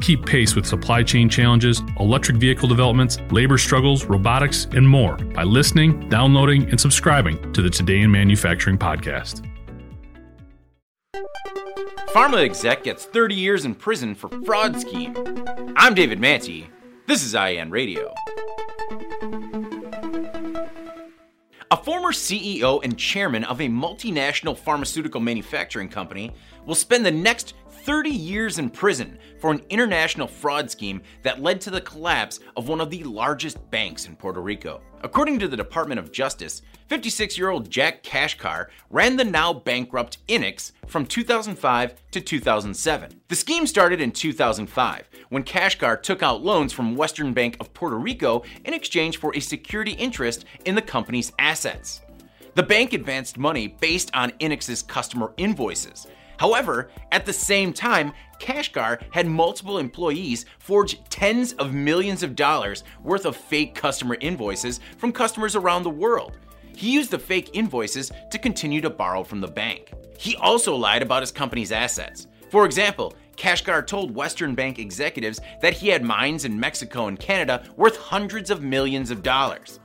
Keep pace with supply chain challenges, electric vehicle developments, labor struggles, robotics, and more by listening, downloading, and subscribing to the Today in Manufacturing podcast. Pharma exec gets 30 years in prison for fraud scheme. I'm David Mantey. This is IEN Radio. Former CEO and chairman of a multinational pharmaceutical manufacturing company will spend the next 30 years in prison for an international fraud scheme that led to the collapse of one of the largest banks in Puerto Rico. According to the Department of Justice, 56 year old Jack Kachkar ran the now bankrupt Inyx from 2005 to 2007. The scheme started in 2005 when Kachkar took out loans from Western Bank of Puerto Rico in exchange for a security interest in the company's assets. The bank advanced money based on Inyx's customer invoices, However, at the same time, Kachkar had multiple employees forge tens of millions of dollars worth of fake customer invoices from customers around the world. He used the fake invoices to continue to borrow from the bank. He also lied about his company's assets. For example, Kachkar told Western Bank executives that he had mines in Mexico and Canada worth hundreds of millions of dollars.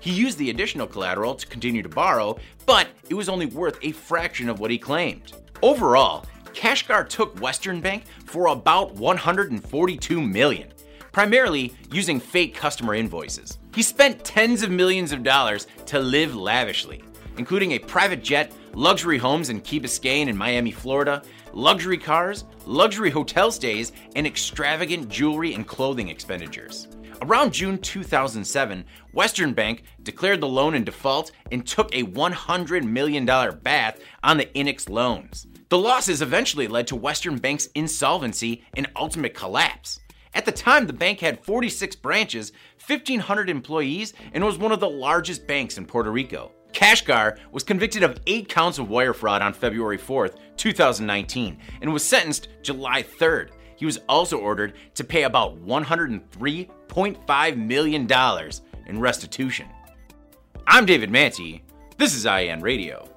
He used the additional collateral to continue to borrow, but it was only worth a fraction of what he claimed. Overall, Kachkar took Western Bank for about 142 million, primarily using fake customer invoices. He spent tens of millions of dollars to live lavishly, including a private jet, luxury homes in Key Biscayne and Miami, Florida, luxury cars, luxury hotel stays, and extravagant jewelry and clothing expenditures. Around June 2007, Western Bank declared the loan in default and took a $100 million bath on the Inyx loans. The losses eventually led to Western Bank's insolvency and ultimate collapse. At the time, the bank had 46 branches, 1,500 employees, and was one of the largest banks in Puerto Rico. Kachkar was convicted of eight counts of wire fraud on February 4, 2019, and was sentenced July 3rd. He was also ordered to pay about $103.5 million in restitution. I'm David Mantey. This is IEN Radio.